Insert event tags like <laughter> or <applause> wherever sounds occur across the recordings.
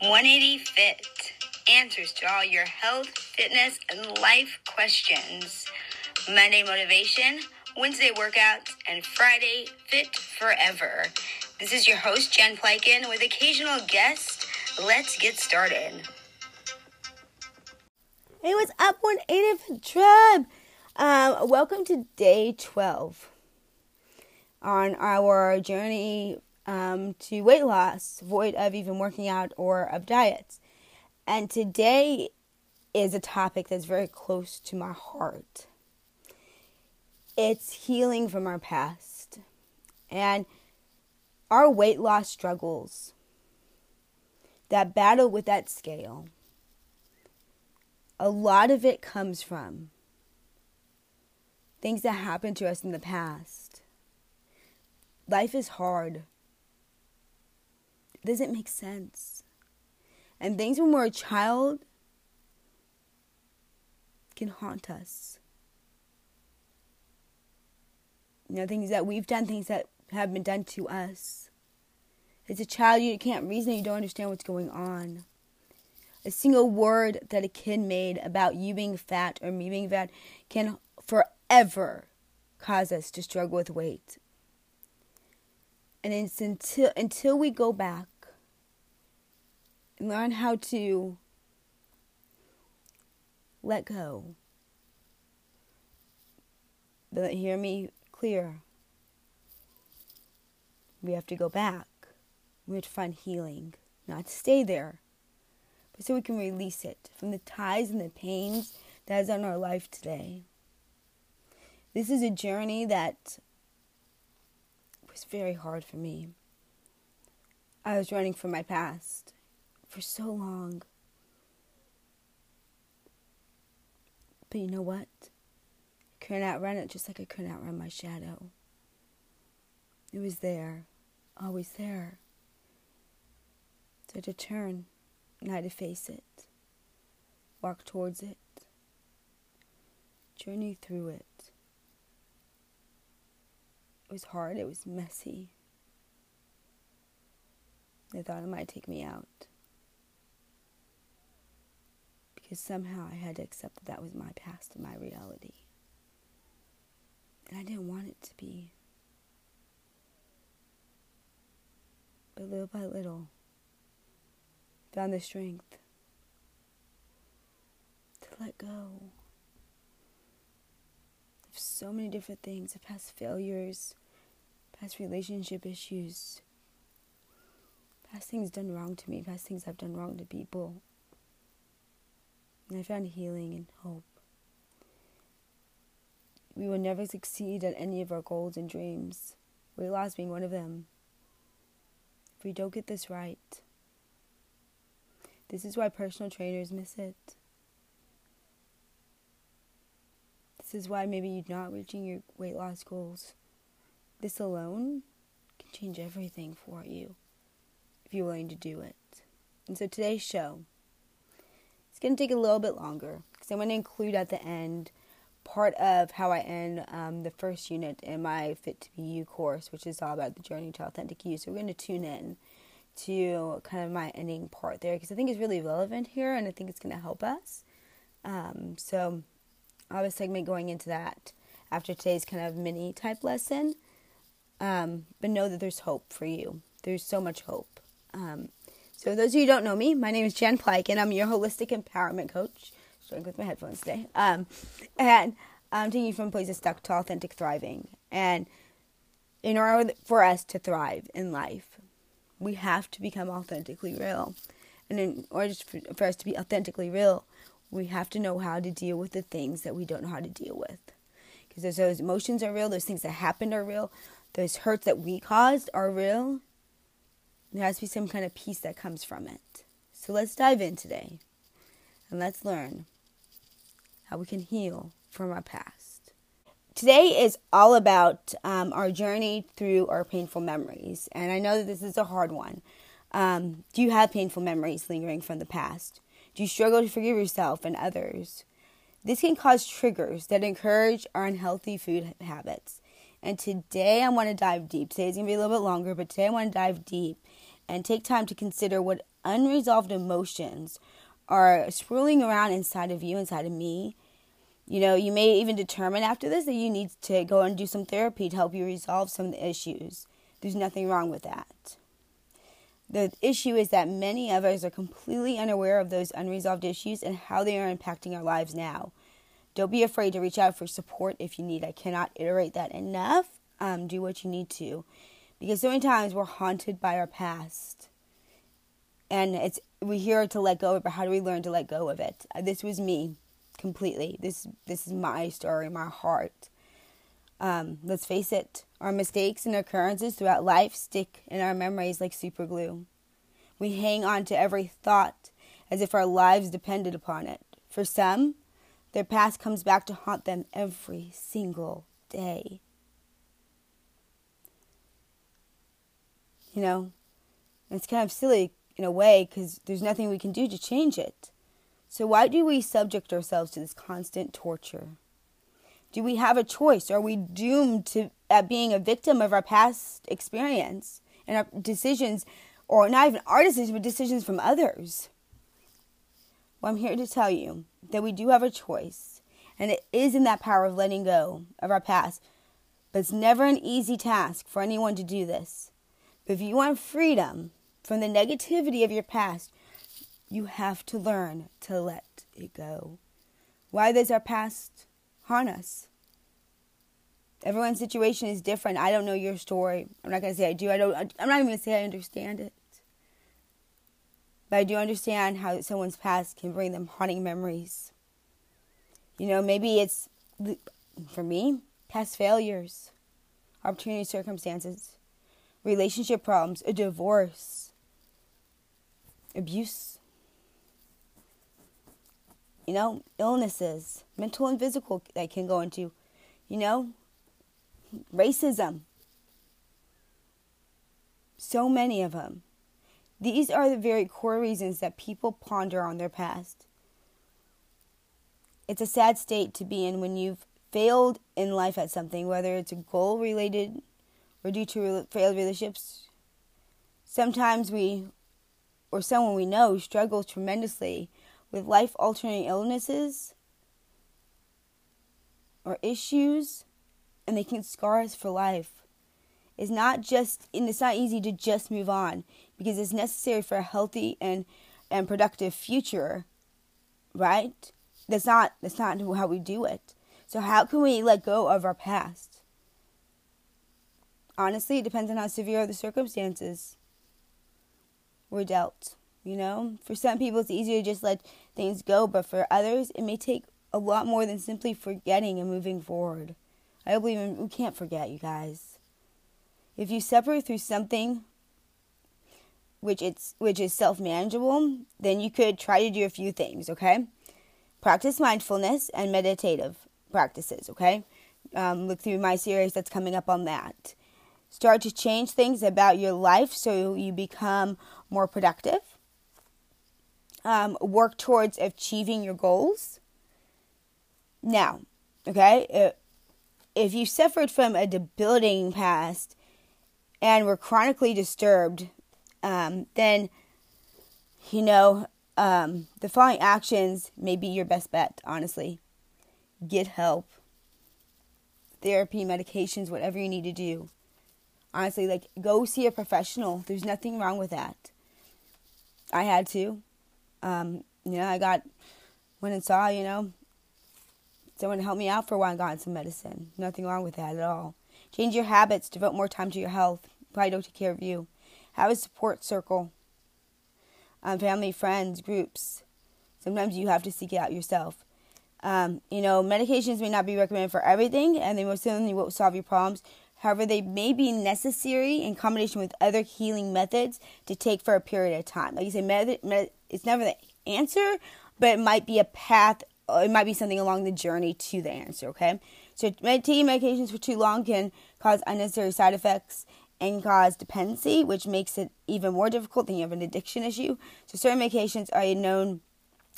180 Fit. Answers to all your health, fitness, and life questions. Monday motivation, Wednesday workouts, and Friday fit forever. This is your host, Jen Plykin, with occasional guests. Let's get started. Hey, what's up, 180 Fit Tribe? Um, welcome to day 12 on our journey um, to weight loss, void of even working out or of diets. And today is a topic that's very close to my heart. It's healing from our past and our weight loss struggles, that battle with that scale. A lot of it comes from things that happened to us in the past. Life is hard. Doesn't make sense. And things when we're a child can haunt us. You know, things that we've done, things that have been done to us. As a child, you can't reason, you don't understand what's going on. A single word that a kid made about you being fat or me being fat can forever cause us to struggle with weight. And it's until until we go back learn how to let go. But hear me clear. We have to go back. We have to find healing, not stay there, but so we can release it from the ties and the pains that is on our life today. This is a journey that was very hard for me. I was running from my past for so long. But you know what? I couldn't outrun it just like I couldn't outrun my shadow. It was there, always there. So to turn and I had to face it, walk towards it, journey through it. It was hard, it was messy. They thought it might take me out. Because somehow I had to accept that that was my past and my reality. And I didn't want it to be. But little by little, found the strength to let go of so many different things, of past failures, past relationship issues, past things done wrong to me, past things I've done wrong to people. I found healing and hope. We will never succeed at any of our goals and dreams, weight loss being one of them, if we don't get this right. This is why personal trainers miss it. This is why maybe you're not reaching your weight loss goals. This alone can change everything for you if you're willing to do it. And so today's show, it's going to take a little bit longer because I'm going to include at the end part of how I end um, the first unit in my Fit to Be You course, which is all about the journey to authentic you. So we're going to tune in to kind of my ending part there because I think it's really relevant here and I think it's going to help us. Um, so I have a segment going into that after today's kind of mini type lesson. Um, but know that there's hope for you. There's so much hope. Um, so those of you who don't know me, my name is Jen Pike and I'm your holistic empowerment coach. Struggling with my headphones today. Um, and I'm taking you from places stuck to authentic thriving. And in order for us to thrive in life, we have to become authentically real. And in order for us to be authentically real, we have to know how to deal with the things that we don't know how to deal with. Because those emotions are real, those things that happened are real, those hurts that we caused are real. There has to be some kind of peace that comes from it. So let's dive in today and let's learn how we can heal from our past. Today is all about um, our journey through our painful memories. And I know that this is a hard one. Um, do you have painful memories lingering from the past? Do you struggle to forgive yourself and others? This can cause triggers that encourage our unhealthy food habits. And today I want to dive deep. Today is going to be a little bit longer, but today I want to dive deep and take time to consider what unresolved emotions are swirling around inside of you, inside of me. You know, you may even determine after this that you need to go and do some therapy to help you resolve some of the issues. There's nothing wrong with that. The issue is that many of us are completely unaware of those unresolved issues and how they are impacting our lives now. Don't be afraid to reach out for support if you need. I cannot iterate that enough. Um, do what you need to. Because so many times we're haunted by our past. And it's we're here to let go of it, but how do we learn to let go of it? Uh, this was me completely. This this is my story, my heart. Um, let's face it, our mistakes and occurrences throughout life stick in our memories like super glue. We hang on to every thought as if our lives depended upon it. For some, their past comes back to haunt them every single day. You know, it's kind of silly in a way because there's nothing we can do to change it. So, why do we subject ourselves to this constant torture? Do we have a choice? Are we doomed to at being a victim of our past experience and our decisions, or not even our decisions, but decisions from others? Well, I'm here to tell you that we do have a choice, and it is in that power of letting go of our past. But it's never an easy task for anyone to do this. If you want freedom from the negativity of your past, you have to learn to let it go. Why does our past haunt us? Everyone's situation is different. I don't know your story. I'm not going to say I do. I don't I'm not even going to say I understand it. But I do understand how someone's past can bring them haunting memories. You know, maybe it's for me, past failures, opportunity circumstances, relationship problems, a divorce, abuse, you know, illnesses, mental and physical that can go into, you know, racism. So many of them. These are the very core reasons that people ponder on their past. It's a sad state to be in when you've failed in life at something, whether it's a goal related or due to failed relationships. Sometimes we, or someone we know, struggles tremendously with life altering illnesses or issues, and they can scar us for life. It's not just, and it's not easy to just move on because it's necessary for a healthy and, and productive future, right? That's not that's not how we do it. So how can we let go of our past? Honestly, it depends on how severe the circumstances were dealt. You know, for some people it's easier to just let things go, but for others it may take a lot more than simply forgetting and moving forward. I believe in, we can't forget, you guys. If you suffer through something which it's which is self-manageable, then you could try to do a few things, okay? Practice mindfulness and meditative practices, okay? Um, look through my series that's coming up on that. Start to change things about your life so you become more productive. Um, work towards achieving your goals. Now, okay, if you suffered from a debilitating past and were chronically disturbed, um, then, you know, um, the following actions may be your best bet, honestly. Get help, therapy, medications, whatever you need to do. Honestly, like, go see a professional. There's nothing wrong with that. I had to. Um, you know, I got, went and saw, you know, someone to help me out for a while and got some medicine. Nothing wrong with that at all. Change your habits, devote more time to your health. Probably don't take care of you. Have a support circle. Um, family, friends, groups. Sometimes you have to seek it out yourself. Um, you know, medications may not be recommended for everything, and they most certainly won't solve your problems. However, they may be necessary in combination with other healing methods to take for a period of time. Like you say, it's never the answer, but it might be a path. It might be something along the journey to the answer. Okay, so taking medications for too long can cause unnecessary side effects and cause dependency, which makes it even more difficult than you have an addiction issue. So certain medications are a known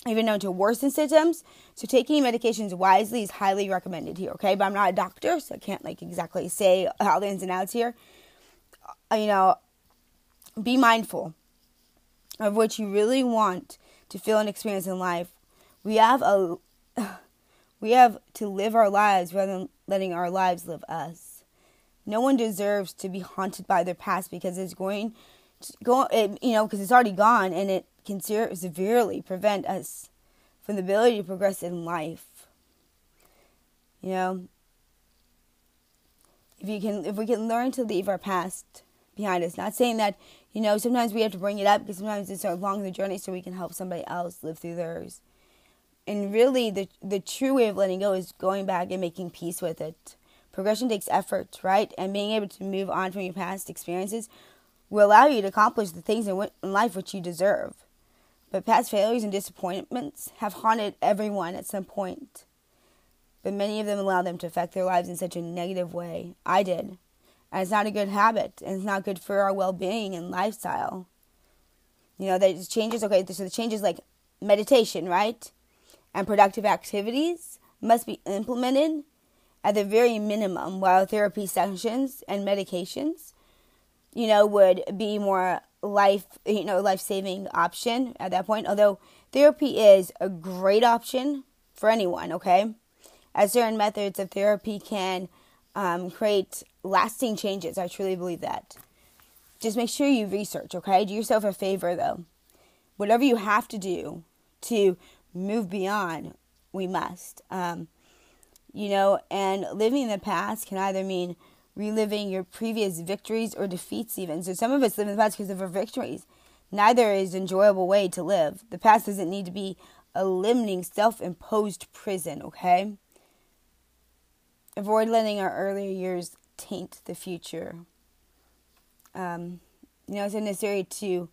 even known to worsen symptoms. So taking medications wisely is highly recommended here, okay? But I'm not a doctor, so I can't like exactly say all the ins and outs here. Uh, you know, be mindful of what you really want to feel and experience in life. We have a <sighs> we have to live our lives rather than letting our lives live us. No one deserves to be haunted by their past because it's going to go it, you know because it's already gone and it can severely prevent us from the ability to progress in life. You know, if you can if we can learn to leave our past behind us, not saying that you know, sometimes we have to bring it up because sometimes it's along the journey so we can help somebody else live through theirs. And really, the the true way of letting go is going back and making peace with it. Progression takes effort, right? And being able to move on from your past experiences will allow you to accomplish the things in life which you deserve. But past failures and disappointments have haunted everyone at some point. But many of them allow them to affect their lives in such a negative way. I did. And it's not a good habit, and it's not good for our well being and lifestyle. You know, the changes, okay, so the changes like meditation, right? And productive activities must be implemented at the very minimum, while therapy sessions and medications, you know, would be more life, you know, life saving option at that point. Although therapy is a great option for anyone, okay? As certain methods of therapy can um, create lasting changes. I truly believe that. Just make sure you research, okay? Do yourself a favor though. Whatever you have to do to move beyond, we must. Um, you know, and living in the past can either mean reliving your previous victories or defeats, even. So some of us live in the past because of our victories. Neither is an enjoyable way to live. The past doesn't need to be a limiting, self imposed prison, okay? Avoid letting our earlier years taint the future. Um, you know, it's necessary to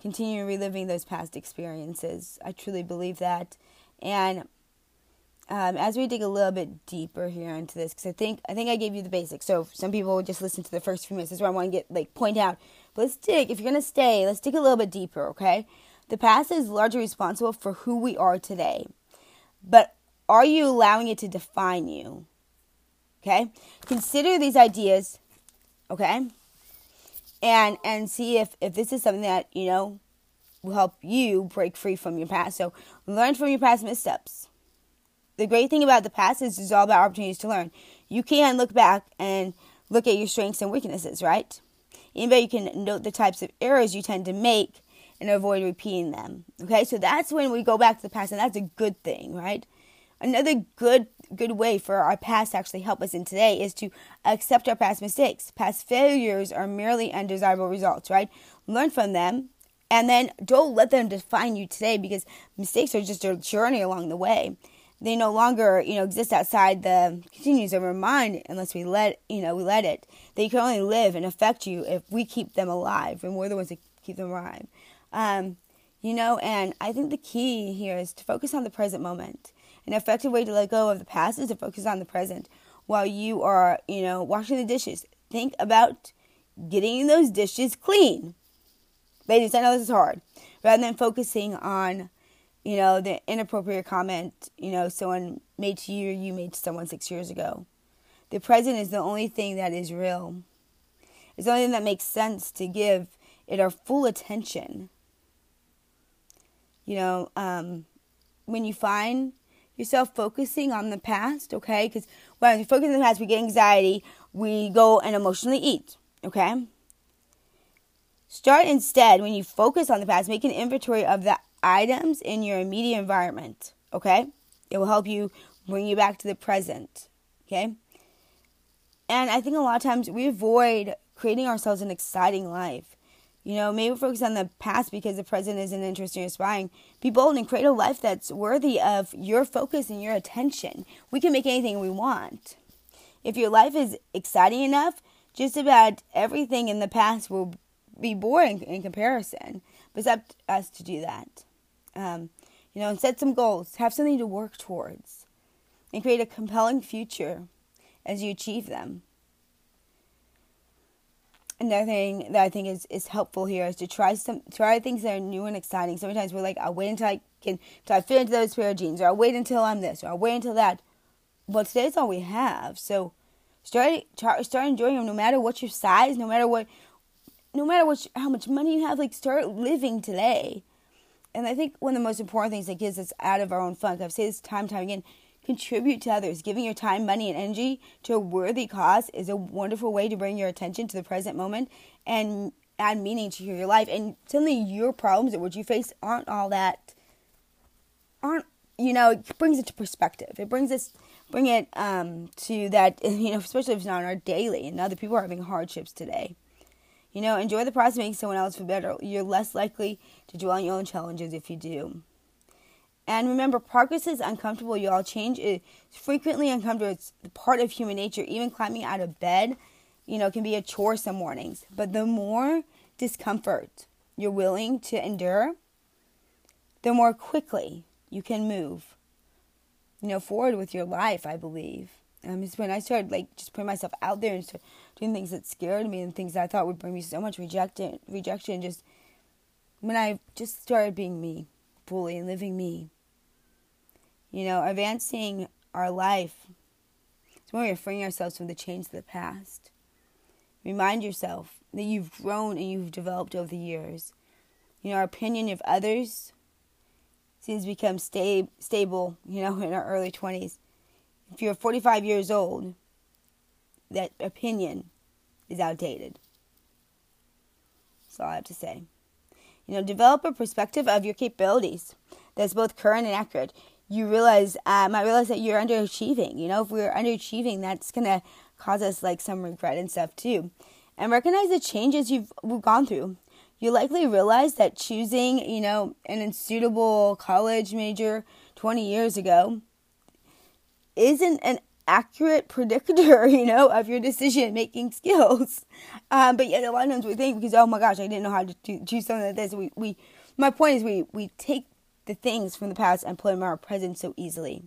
continue reliving those past experiences. I truly believe that. And um, as we dig a little bit deeper here into this, because I think I think I gave you the basics. So some people just listen to the first few minutes. That's why I want to get like point out. But let's dig. If you're gonna stay, let's dig a little bit deeper. Okay, the past is largely responsible for who we are today, but are you allowing it to define you? Okay? Consider these ideas, okay? And and see if if this is something that, you know, will help you break free from your past. So, learn from your past missteps. The great thing about the past is it's all about opportunities to learn. You can look back and look at your strengths and weaknesses, right? Even though you can note the types of errors you tend to make and avoid repeating them. Okay, so that's when we go back to the past, and that's a good thing, right? Another good good way for our past to actually help us in today is to accept our past mistakes. Past failures are merely undesirable results, right? Learn from them and then don't let them define you today because mistakes are just a journey along the way. They no longer, you know, exist outside the continues of our mind unless we let, you know, we let it. They can only live and affect you if we keep them alive, and we're the ones that keep them alive. Um, you know, and I think the key here is to focus on the present moment an effective way to let go of the past is to focus on the present while you are, you know, washing the dishes. Think about getting those dishes clean. Ladies, I know this is hard. Rather than focusing on, you know, the inappropriate comment, you know, someone made to you or you made to someone six years ago. The present is the only thing that is real. It's the only thing that makes sense to give it our full attention. You know, um, when you find yourself focusing on the past, okay? Because when we focus on the past, we get anxiety, we go and emotionally eat, okay? Start instead, when you focus on the past, make an inventory of the items in your immediate environment, okay? It will help you bring you back to the present, okay? And I think a lot of times we avoid creating ourselves an exciting life. You know, maybe focus on the past because the present isn't interesting or inspiring. Be bold and create a life that's worthy of your focus and your attention. We can make anything we want. If your life is exciting enough, just about everything in the past will be boring in comparison. But it's up to us to do that. Um, you know, and set some goals. Have something to work towards. And create a compelling future as you achieve them another thing that I think is, is helpful here is to try some try things that are new and exciting. Sometimes we're like, I'll wait until I can until I fit into those pair of jeans, or I'll wait until I'm this, or I'll wait until that. Well, today's all we have, so start try, start enjoying them. No matter what your size, no matter what no matter what, how much money you have, like start living today. And I think one of the most important things that gets us out of our own funk, I've said this time and time again, contribute to others. Giving your time, money, and energy to a worthy cause is a wonderful way to bring your attention to the present moment and add meaning to your life. And suddenly your problems or what you face aren't all that, aren't, you know, it brings it to perspective. It brings us, bring it um, to that, <laughs> you know, especially if it's not on our daily and other people are having hardships today. You know, enjoy the process of making someone else feel better. You're less likely to dwell on your own challenges if you do. And remember, progress is uncomfortable, y'all. Change is frequently uncomfortable. It's part of human nature. Even climbing out of bed, you know, can be a chore some mornings. But the more discomfort you're willing to endure, the more quickly you can move, you know, forward with your life, I believe. Um, it's when I started, like, just putting myself out there and start doing things that scared me and things I thought would bring me so much rejection, rejection just when I just started being me fully and living me. You know, advancing our life is when we're freeing ourselves from the chains of the past. Remind yourself that you've grown and you've developed over the years. You know, our opinion of others seems to become sta- stable, you know, in our early 20s. If you're 45 years old, that opinion is outdated. That's all I have to say. You know, develop a perspective of your capabilities that's both current and accurate. You realize, um, I realize that you're underachieving. You know, if we're underachieving, that's gonna cause us like some regret and stuff too. And recognize the changes you've gone through. You likely realize that choosing, you know, an unsuitable college major 20 years ago isn't an accurate predictor, <laughs> you know, of your decision making skills. <laughs> Um, but yet a lot of times we think because oh my gosh, I didn't know how to do, do something like this. We we my point is we we take the things from the past and put them in our present so easily.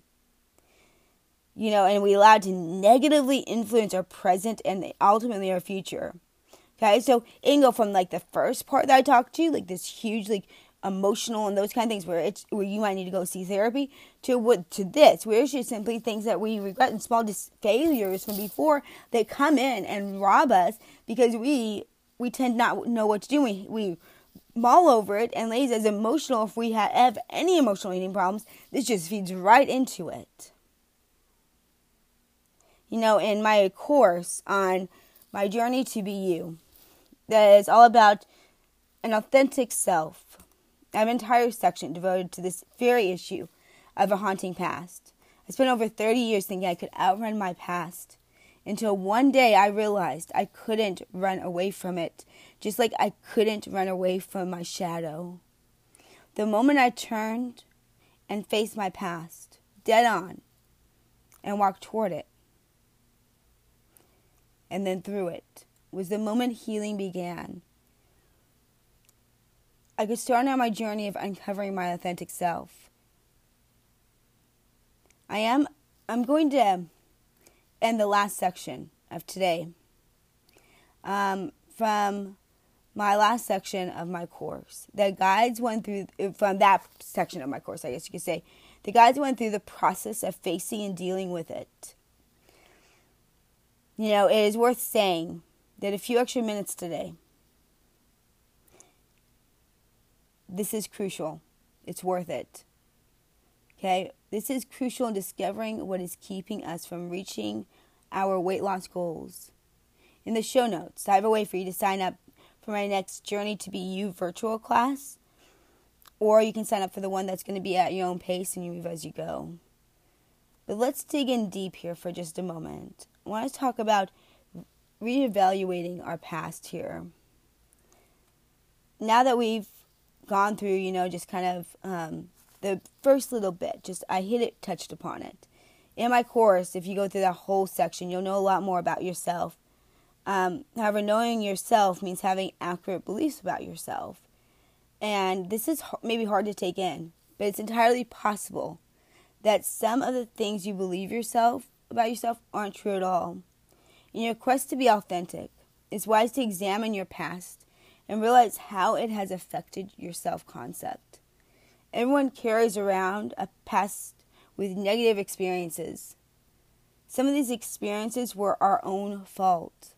You know, and we allow to negatively influence our present and ultimately our future. Okay, so it can go from like the first part that I talked to, like this huge like emotional and those kind of things where it's where you might need to go see therapy to what to this where it's just simply things that we regret and small dis- failures from before that come in and rob us because we we tend not know what to do. We we mull over it and lays as emotional if we have any emotional eating problems. This just feeds right into it. You know in my course on my journey to be you that is all about an authentic self I have an entire section devoted to this very issue of a haunting past. I spent over 30 years thinking I could outrun my past until one day I realized I couldn't run away from it, just like I couldn't run away from my shadow. The moment I turned and faced my past, dead on, and walked toward it, and then through it, was the moment healing began I could start on my journey of uncovering my authentic self. I am I'm going to end the last section of today um, from my last section of my course. The guides went through from that section of my course, I guess you could say. The guides went through the process of facing and dealing with it. You know, it is worth saying that a few extra minutes today This is crucial. It's worth it. Okay? This is crucial in discovering what is keeping us from reaching our weight loss goals. In the show notes, I have a way for you to sign up for my next Journey to Be You virtual class, or you can sign up for the one that's going to be at your own pace and you move as you go. But let's dig in deep here for just a moment. I want to talk about reevaluating our past here. Now that we've gone through, you know, just kind of um, the first little bit. Just I hit it, touched upon it. In my course, if you go through that whole section, you'll know a lot more about yourself. Um, however, knowing yourself means having accurate beliefs about yourself. And this is maybe hard to take in, but it's entirely possible that some of the things you believe yourself about yourself aren't true at all. In your quest to be authentic, it's wise to examine your past and realize how it has affected your self concept. Everyone carries around a past with negative experiences. Some of these experiences were our own fault,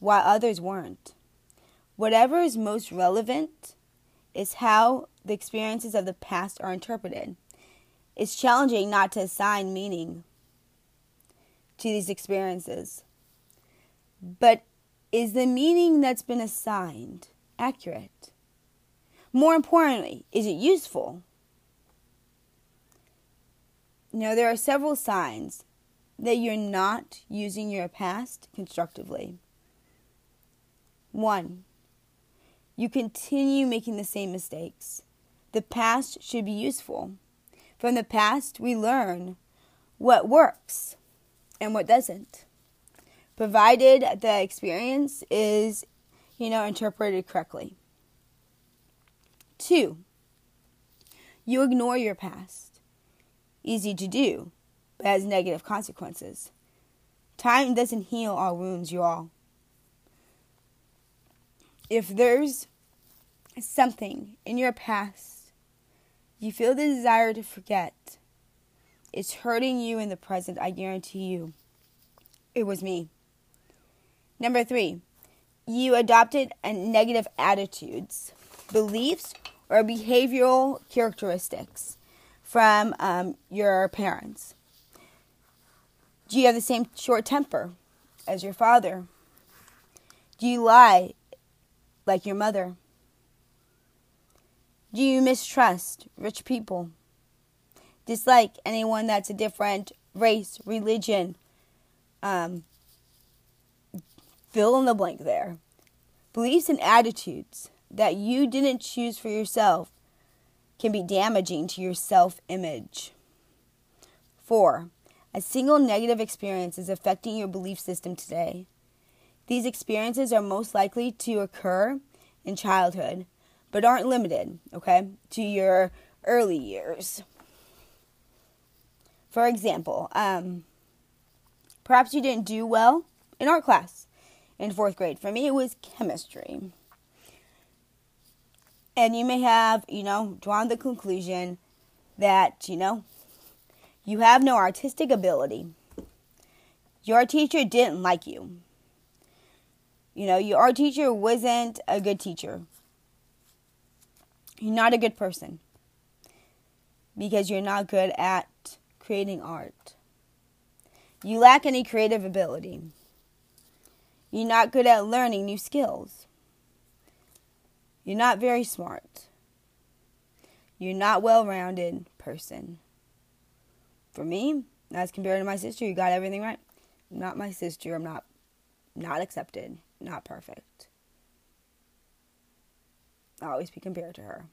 while others weren't. Whatever is most relevant is how the experiences of the past are interpreted. It's challenging not to assign meaning to these experiences. But is the meaning that's been assigned accurate? More importantly, is it useful? Know, there are several signs that you're not using your past constructively. One, you continue making the same mistakes. The past should be useful. From the past, we learn what works and what doesn't, provided the experience is, you know, interpreted correctly. Two, you ignore your past. Easy to do, but has negative consequences. Time doesn't heal all wounds, y'all. If there's something in your past you feel the desire to forget, it's hurting you in the present, I guarantee you. It was me. Number three, you adopted a negative attitudes, beliefs, or behavioral characteristics from um, your parents. Do you have the same short temper as your father? Do you lie like your mother? Do you mistrust rich people? Dislike anyone that's a different race, religion? Um, fill in the blank there. Beliefs and attitudes that you didn't choose for yourself can be damaging to your self image. Four, a single negative experience is affecting your belief system today. These experiences are most likely to occur in childhood but aren't limited, okay, to your early years. For example, um, perhaps you didn't do well in art class in fourth grade. For me, it was chemistry. And you may have, you know, drawn the conclusion that, you know, you have no artistic ability. Your teacher didn't like you. You know, your teacher wasn't a good teacher. You're not a good person because you're not good at creating art. You lack any creative ability. You're not good at learning new skills. You're not very smart. You're not well-rounded person. For me, as compared to my sister, you got everything right. I'm not my sister. I'm not not accepted, not perfect. I'll always be compared to her.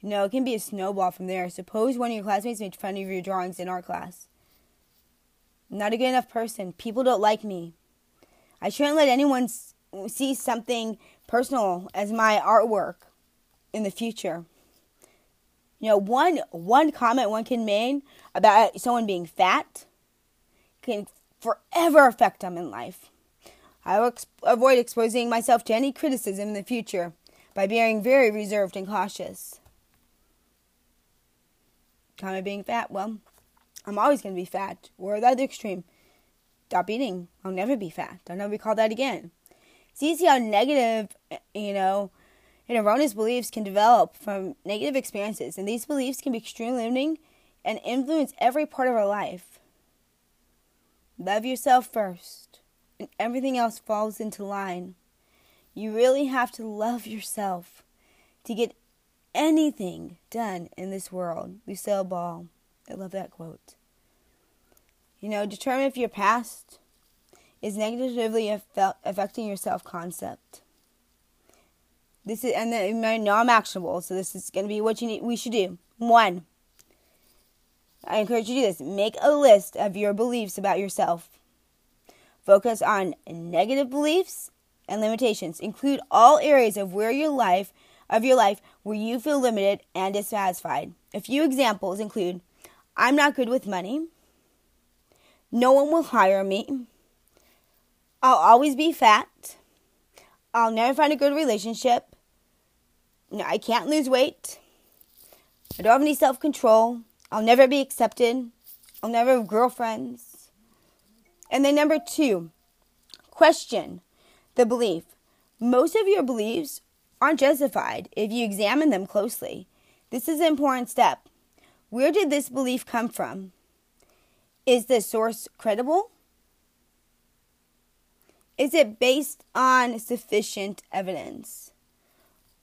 You know, it can be a snowball from there. Suppose one of your classmates made fun of your drawings in art class. I'm not a good enough person. People don't like me. I shouldn't let anyone see something personal as my artwork in the future. You know, one one comment one can make about someone being fat can forever affect them in life. I will ex- avoid exposing myself to any criticism in the future by being very reserved and cautious. Comment being fat, well, I'm always going to be fat. Or the other extreme, stop eating. I'll never be fat. Don't ever be called that again. It's easy how negative, you know, and erroneous beliefs can develop from negative experiences, and these beliefs can be extremely limiting and influence every part of our life. Love yourself first, and everything else falls into line. You really have to love yourself to get anything done in this world. Lucille Ball. I love that quote. You know, determine if your past is negatively affecting your self concept. This is, and then I'm actionable, so this is going to be what you need. We should do. One, I encourage you to do this. Make a list of your beliefs about yourself. Focus on negative beliefs and limitations. Include all areas of where your life of your life where you feel limited and dissatisfied. A few examples include I'm not good with money. No one will hire me. I'll always be fat. I'll never find a good relationship. I can't lose weight. I don't have any self control. I'll never be accepted. I'll never have girlfriends. And then number two, question the belief Most of your beliefs aren't justified if you examine them closely. This is an important step. Where did this belief come from? Is the source credible? Is it based on sufficient evidence?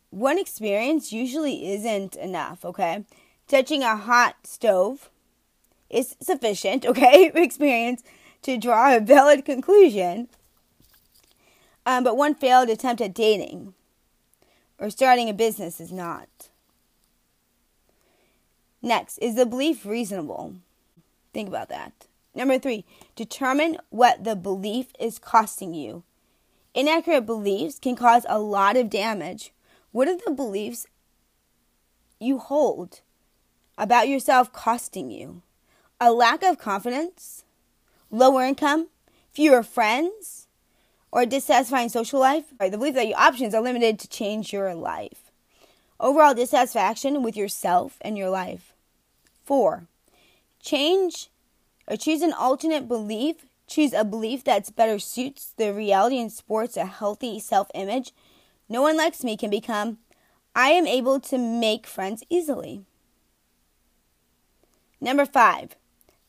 One experience usually isn't enough, okay? Touching a hot stove is sufficient, <laughs> okay, experience to draw a valid conclusion. Um, but one failed attempt at dating or starting a business is not. Next, is the belief reasonable? Think about that. Number three, determine what the belief is costing you. Inaccurate beliefs can cause a lot of damage. What are the beliefs you hold about yourself costing you? A lack of confidence, lower income, fewer friends, or a dissatisfying social life? The belief that your options are limited to change your life. Overall dissatisfaction with yourself and your life. Four, change or choose an alternate belief. Choose a belief that's better suits the reality and sports a healthy self image. No one likes me can become I am able to make friends easily. Number five,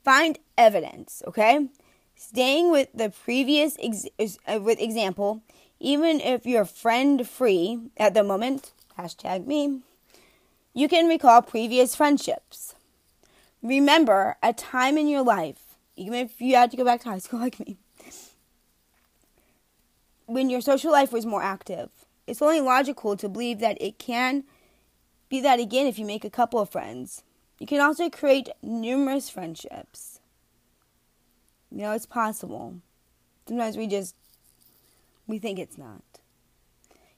find evidence, okay? Staying with the previous ex- uh, with example, even if you're friend free at the moment, hashtag me, you can recall previous friendships. Remember a time in your life, even if you had to go back to high school <laughs> like me, when your social life was more active. It's only logical to believe that it can be that again if you make a couple of friends. You can also create numerous friendships. You know, it's possible. Sometimes we just we think it's not.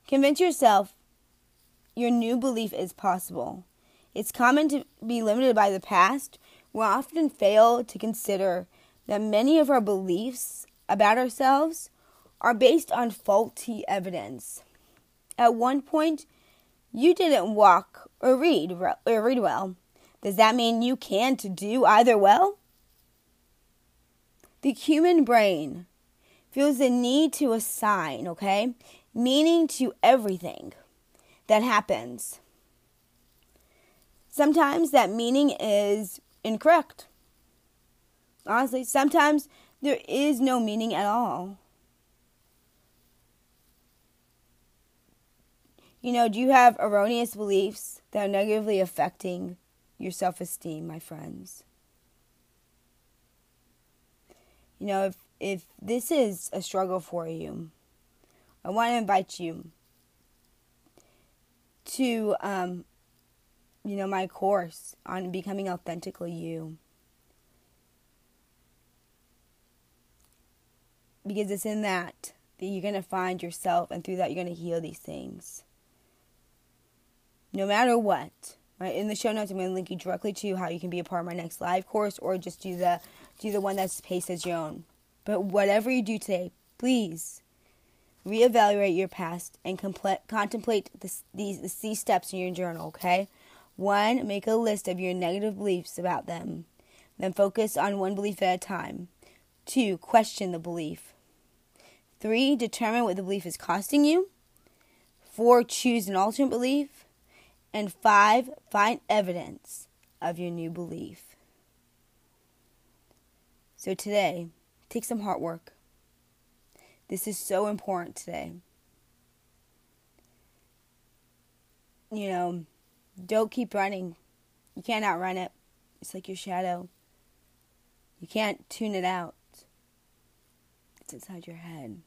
Convince yourself your new belief is possible. It's common to be limited by the past. We often fail to consider that many of our beliefs about ourselves are based on faulty evidence. At one point, you didn't walk or read or read well. Does that mean you can't do either well? The human brain feels the need to assign, okay, meaning to everything that happens. Sometimes that meaning is incorrect. Honestly, sometimes there is no meaning at all. You know, do you have erroneous beliefs that are negatively affecting your self esteem, my friends? You know, if if this is a struggle for you, I want to invite you to um, you know, my course on becoming authentically you. Because it's in that that you're going to find yourself, and through that, you're going to heal these things. No matter what. Right, in the show notes, I'm going to link you directly to how you can be a part of my next live course, or just do the do the one that's paced as your own. But whatever you do today, please reevaluate your past and compl- contemplate this, these these steps in your journal. Okay, one, make a list of your negative beliefs about them. Then focus on one belief at a time. Two, question the belief. Three, determine what the belief is costing you. Four, choose an alternate belief. And five, find evidence of your new belief. So today, take some heart work. This is so important today. You know, don't keep running. You can't outrun it. It's like your shadow. You can't tune it out. It's inside your head.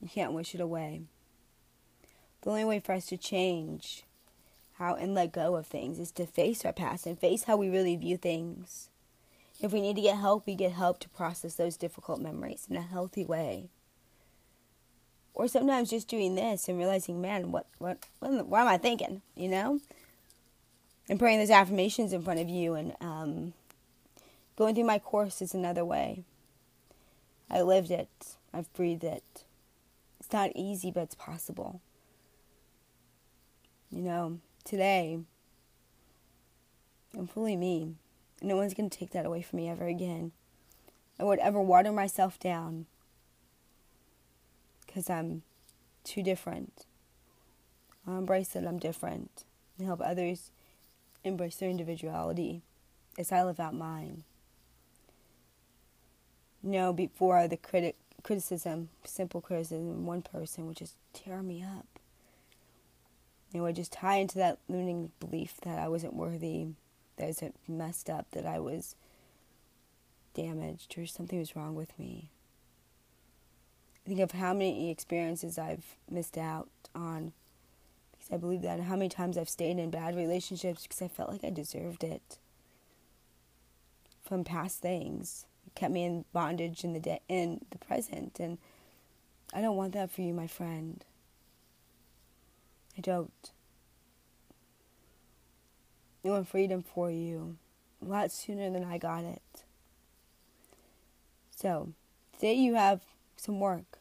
You can't wish it away. The only way for us to change how and let go of things is to face our past and face how we really view things. If we need to get help, we get help to process those difficult memories in a healthy way. Or sometimes just doing this and realizing, man, what what what, what am I thinking? You know, and praying those affirmations in front of you and um, going through my course is another way. I lived it. I've breathed it. It's not easy, but it's possible. You know, today, I'm fully me. No one's going to take that away from me ever again. I would ever water myself down because I'm too different. Um, I embrace that I'm different and help others embrace their individuality as I live out mine. Know, before the critic criticism, simple criticism, one person would just tear me up. It would just tie into that limiting belief that I wasn't worthy, that I was messed up, that I was damaged, or something was wrong with me. Think of how many experiences I've missed out on because I believe that, and how many times I've stayed in bad relationships because I felt like I deserved it from past things. It kept me in bondage in the in the present, and I don't want that for you, my friend. I don't. I want freedom for you a lot sooner than I got it. So, today you have some work.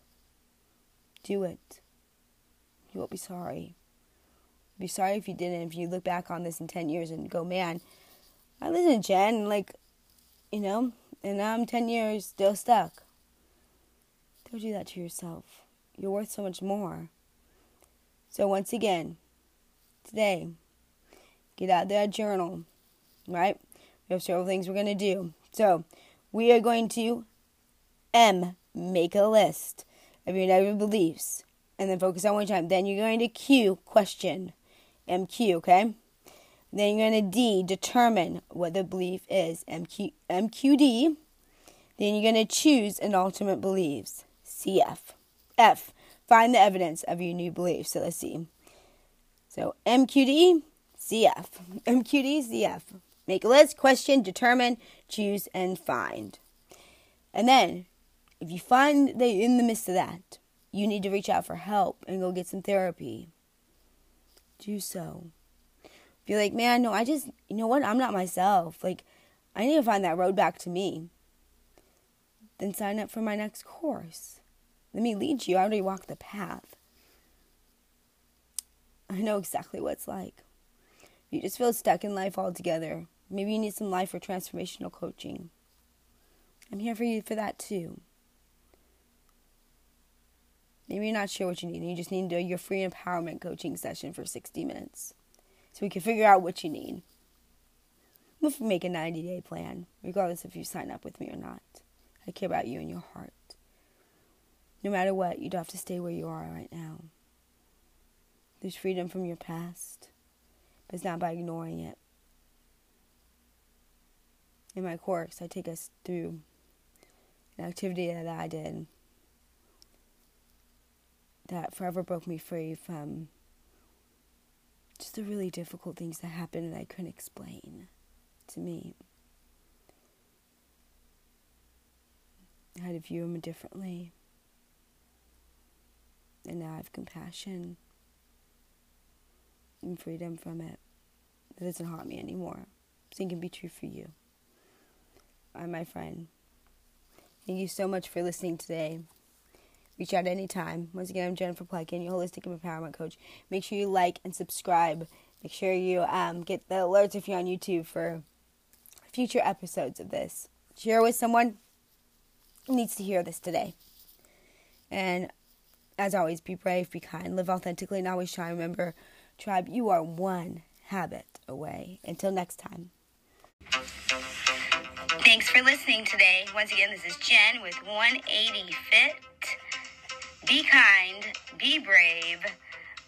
Do it. You won't be sorry. Be sorry if you didn't. If you look back on this in 10 years and go, man, I listened to Jen, like, you know, and now I'm 10 years still stuck. Don't do that to yourself. You're worth so much more. So, once again, today, get out that journal, right? We have several things we're going to do. So, we are going to M, make a list of your negative beliefs and then focus on one time. Then you're going to Q, question, MQ, okay? Then you're going to D, determine what the belief is, MQ, MQD. Then you're going to choose an ultimate beliefs, CF. F, find the evidence of your new belief. So let's see. So MQD, CF. <laughs> MQD, CF. Make a list, question, determine, choose, and find. And then, if you find that in the midst of that, you need to reach out for help and go get some therapy, do so. If you're like, man, no, I just, you know what? I'm not myself. Like, I need to find that road back to me. Then sign up for my next course. Let me lead you. I already walked the path. I know exactly what it's like. You just feel stuck in life altogether. Maybe you need some life or transformational coaching. I'm here for you for that too. Maybe you're not sure what you need and you just need to do your free empowerment coaching session for 60 minutes. So we can figure out what you need. We'll make a 90 day plan, regardless if you sign up with me or not. I care about you and your heart. No matter what, you don't have to stay where you are right now. There's freedom from your past, but it's not by ignoring it. In my course, I take us through an activity that I did that forever broke me free from just the really difficult things that happened and I couldn't explain to me. I had to view them differently. And now I have compassion and freedom from it. It doesn't haunt me anymore. Same can be true for you. I'm my friend. Thank you so much for listening today. Reach out anytime. Once again, I'm Jennifer Plekin, your holistic empowerment coach. Make sure you like and subscribe. Make sure you um, get the alerts if you're on YouTube for future episodes of this. Share with someone who needs to hear this today. And as always, be brave, be kind, live authentically, and always try. Remember, tribe, you are one habit away. Until next time. Thanks for listening today. Once again, this is Jen with 180 Fit. Be kind, be brave,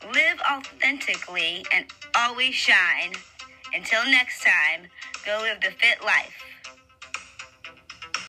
live authentically, and always shine. Until next time, go live the fit life.